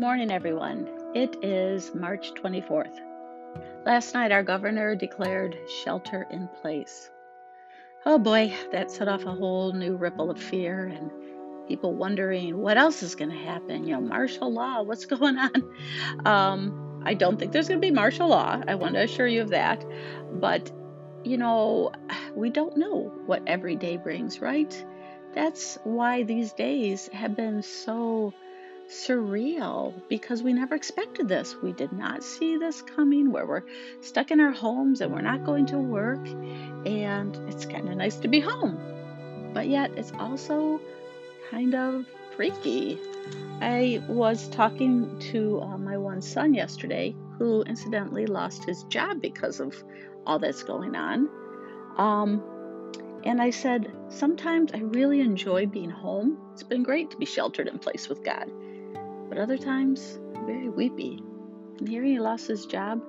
Good morning, everyone. It is March 24th. Last night, our governor declared shelter in place. Oh boy, that set off a whole new ripple of fear and people wondering what else is going to happen. You know, martial law, what's going on? Um, I don't think there's going to be martial law. I want to assure you of that. But, you know, we don't know what every day brings, right? That's why these days have been so surreal because we never expected this. We did not see this coming where we're stuck in our homes and we're not going to work. And it's kind of nice to be home. But yet, it's also kind of freaky. I was talking to uh, my one son yesterday, who incidentally lost his job because of all that's going on. Um, and I said, Sometimes I really enjoy being home. It's been great to be sheltered in place with God. But other times, very weepy. And hearing he lost his job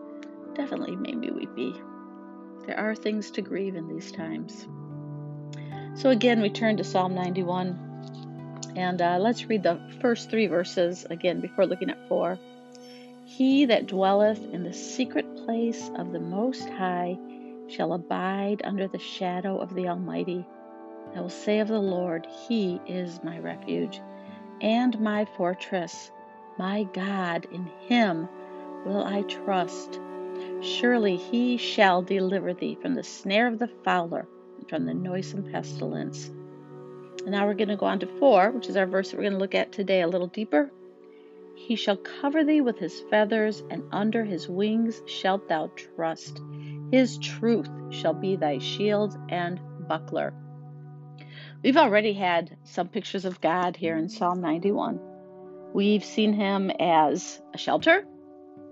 definitely made me weepy. There are things to grieve in these times. So again, we turn to Psalm 91. And uh, let's read the first three verses again before looking at four. He that dwelleth in the secret place of the Most High shall abide under the shadow of the Almighty. I will say of the Lord, He is my refuge and my fortress. My God, in Him will I trust. Surely He shall deliver thee from the snare of the fowler and from the noisome pestilence. And now we're going to go on to four, which is our verse that we're going to look at today a little deeper. He shall cover thee with his feathers, and under his wings shalt thou trust. His truth shall be thy shield and buckler. We've already had some pictures of God here in Psalm 91. We've seen him as a shelter,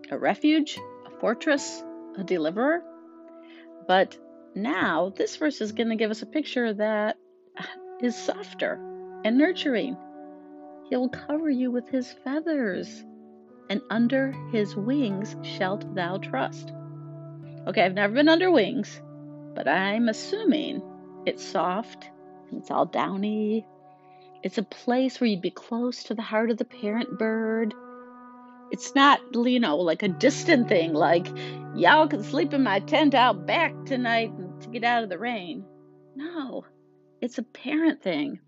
a refuge, a fortress, a deliverer. But now this verse is going to give us a picture that is softer and nurturing. He'll cover you with his feathers, and under his wings shalt thou trust. Okay, I've never been under wings, but I'm assuming it's soft it's all downy. It's a place where you'd be close to the heart of the parent bird. It's not, you know, like a distant thing, like y'all can sleep in my tent out back tonight to get out of the rain. No, it's a parent thing.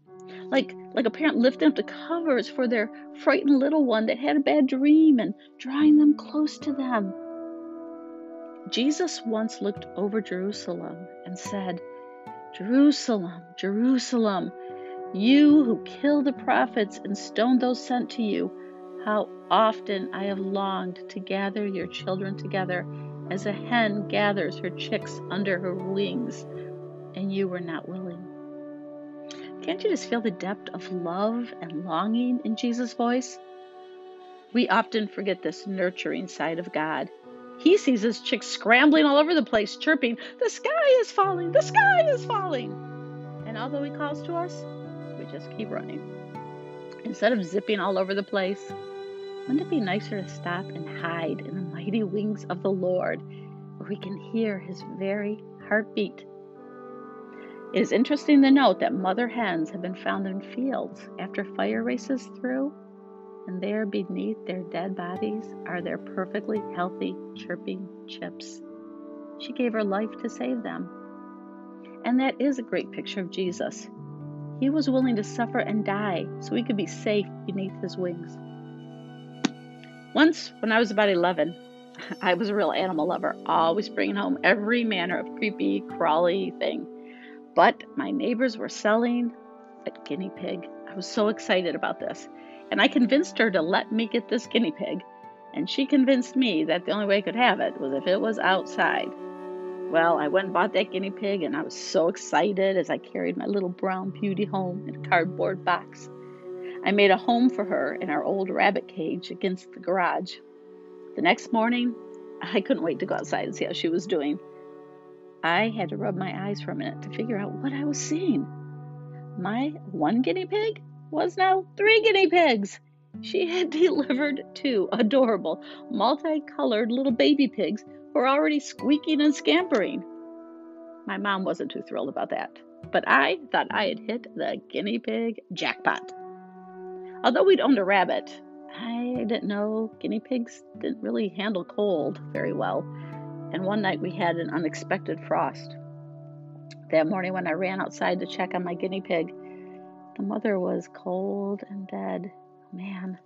Like like a parent lifting up the covers for their frightened little one that had a bad dream and drawing them close to them. Jesus once looked over Jerusalem and said, Jerusalem, Jerusalem, you who kill the prophets and stone those sent to you, how often I have longed to gather your children together as a hen gathers her chicks under her wings, and you were not willing. Can't you just feel the depth of love and longing in Jesus' voice? We often forget this nurturing side of God he sees his chicks scrambling all over the place, chirping, The sky is falling! The sky is falling! And although he calls to us, we just keep running. Instead of zipping all over the place, wouldn't it be nicer to stop and hide in the mighty wings of the Lord where we can hear his very heartbeat? It is interesting to note that mother hens have been found in fields after fire races through and there beneath their dead bodies are their perfectly healthy, chirping chips. She gave her life to save them. And that is a great picture of Jesus. He was willing to suffer and die so we could be safe beneath his wings. Once, when I was about 11, I was a real animal lover, always bringing home every manner of creepy, crawly thing. But my neighbors were selling a guinea pig. I was so excited about this and I convinced her to let me get this guinea pig, and she convinced me that the only way I could have it was if it was outside. Well, I went and bought that guinea pig, and I was so excited as I carried my little brown beauty home in a cardboard box. I made a home for her in our old rabbit cage against the garage. The next morning, I couldn't wait to go outside and see how she was doing. I had to rub my eyes for a minute to figure out what I was seeing. My one guinea pig was now three guinea pigs. She had delivered two adorable, multicolored little baby pigs who were already squeaking and scampering. My mom wasn't too thrilled about that, but I thought I had hit the guinea pig jackpot. Although we'd owned a rabbit, I didn't know guinea pigs didn't really handle cold very well. And one night we had an unexpected frost. That morning, when I ran outside to check on my guinea pig, the mother was cold and dead. Man,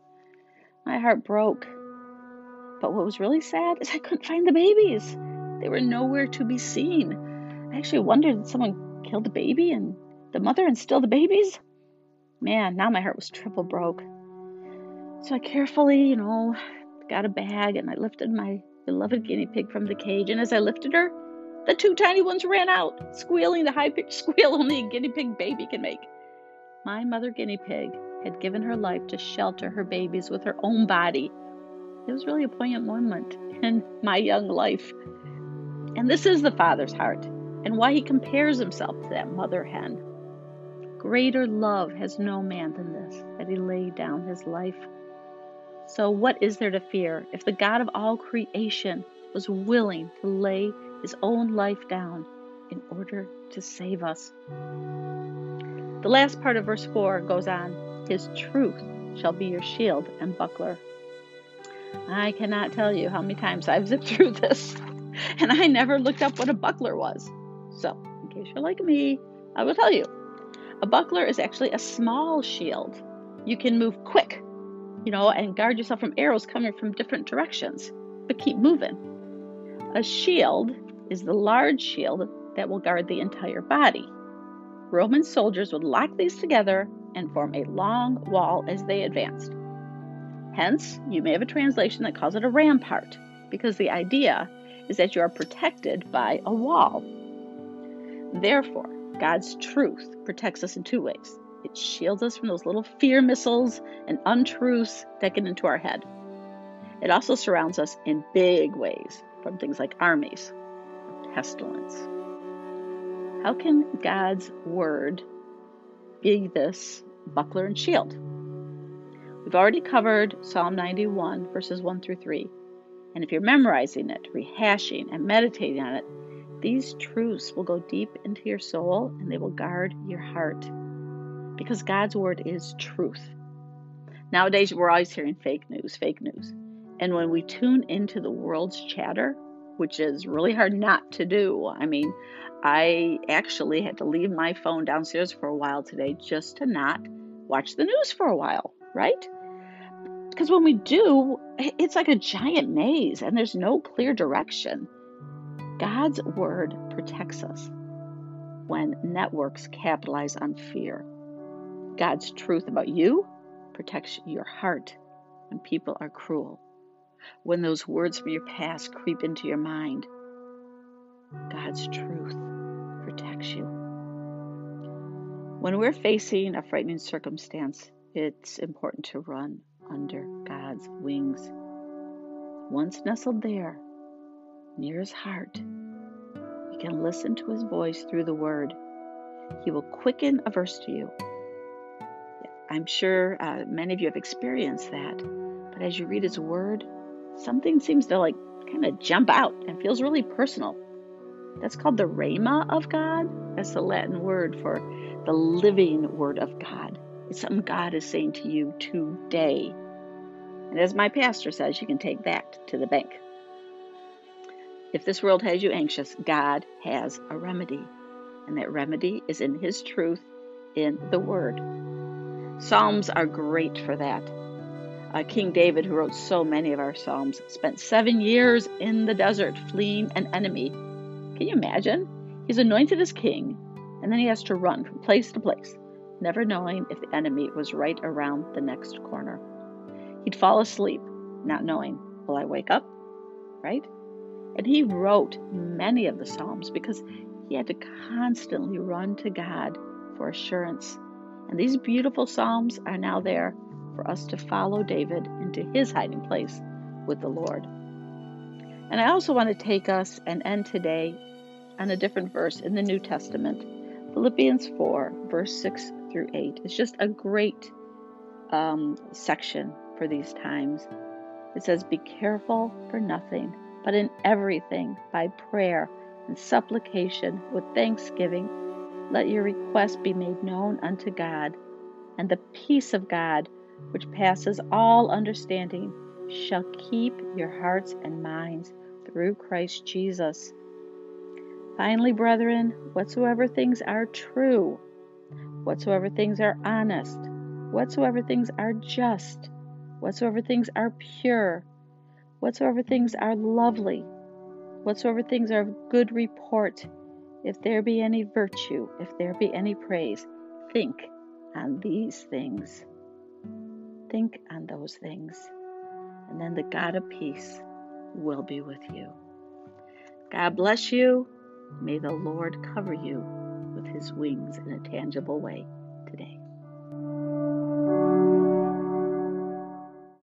my heart broke. But what was really sad is I couldn't find the babies. They were nowhere to be seen. I actually wondered did someone kill the baby and the mother and steal the babies? Man, now my heart was triple broke. So I carefully, you know, got a bag and I lifted my beloved guinea pig from the cage. And as I lifted her, the two tiny ones ran out, squealing the high pitched squeal only a guinea pig baby can make. My mother guinea pig had given her life to shelter her babies with her own body. It was really a poignant moment in my young life. And this is the Father's heart and why he compares himself to that mother hen. Greater love has no man than this, that he laid down his life. So, what is there to fear if the God of all creation was willing to lay his own life down in order to save us? The last part of verse 4 goes on His truth shall be your shield and buckler. I cannot tell you how many times I've zipped through this, and I never looked up what a buckler was. So, in case you're like me, I will tell you. A buckler is actually a small shield. You can move quick, you know, and guard yourself from arrows coming from different directions, but keep moving. A shield is the large shield that will guard the entire body. Roman soldiers would lock these together and form a long wall as they advanced. Hence, you may have a translation that calls it a rampart, because the idea is that you are protected by a wall. Therefore, God's truth protects us in two ways it shields us from those little fear missiles and untruths that get into our head. It also surrounds us in big ways from things like armies, pestilence, how can God's word be this buckler and shield? We've already covered Psalm 91, verses 1 through 3. And if you're memorizing it, rehashing, and meditating on it, these truths will go deep into your soul and they will guard your heart. Because God's word is truth. Nowadays, we're always hearing fake news, fake news. And when we tune into the world's chatter, which is really hard not to do, I mean, I actually had to leave my phone downstairs for a while today just to not watch the news for a while, right? Because when we do, it's like a giant maze and there's no clear direction. God's word protects us when networks capitalize on fear. God's truth about you protects your heart when people are cruel. When those words from your past creep into your mind, God's truth protects you. When we're facing a frightening circumstance, it's important to run under God's wings. Once nestled there, near his heart, you can listen to his voice through the word. He will quicken a verse to you. I'm sure uh, many of you have experienced that, but as you read his word, something seems to like kind of jump out and feels really personal. That's called the Rhema of God. That's the Latin word for the living word of God. It's something God is saying to you today. And as my pastor says, you can take that to the bank. If this world has you anxious, God has a remedy. And that remedy is in His truth, in the Word. Psalms are great for that. Uh, King David, who wrote so many of our Psalms, spent seven years in the desert fleeing an enemy can you imagine? He's anointed as king, and then he has to run from place to place, never knowing if the enemy was right around the next corner. He'd fall asleep, not knowing, will I wake up? Right? And he wrote many of the Psalms because he had to constantly run to God for assurance. And these beautiful Psalms are now there for us to follow David into his hiding place with the Lord. And I also want to take us and end today on a different verse in the New Testament. Philippians 4, verse 6 through 8. It's just a great um, section for these times. It says, Be careful for nothing, but in everything, by prayer and supplication with thanksgiving, let your requests be made known unto God, and the peace of God, which passes all understanding, shall keep your hearts and minds through Christ Jesus. Finally, brethren, whatsoever things are true, whatsoever things are honest, whatsoever things are just, whatsoever things are pure, whatsoever things are lovely, whatsoever things are of good report, if there be any virtue, if there be any praise, think on these things. Think on those things. And then the God of peace will be with you. God bless you. May the Lord cover you with his wings in a tangible way today.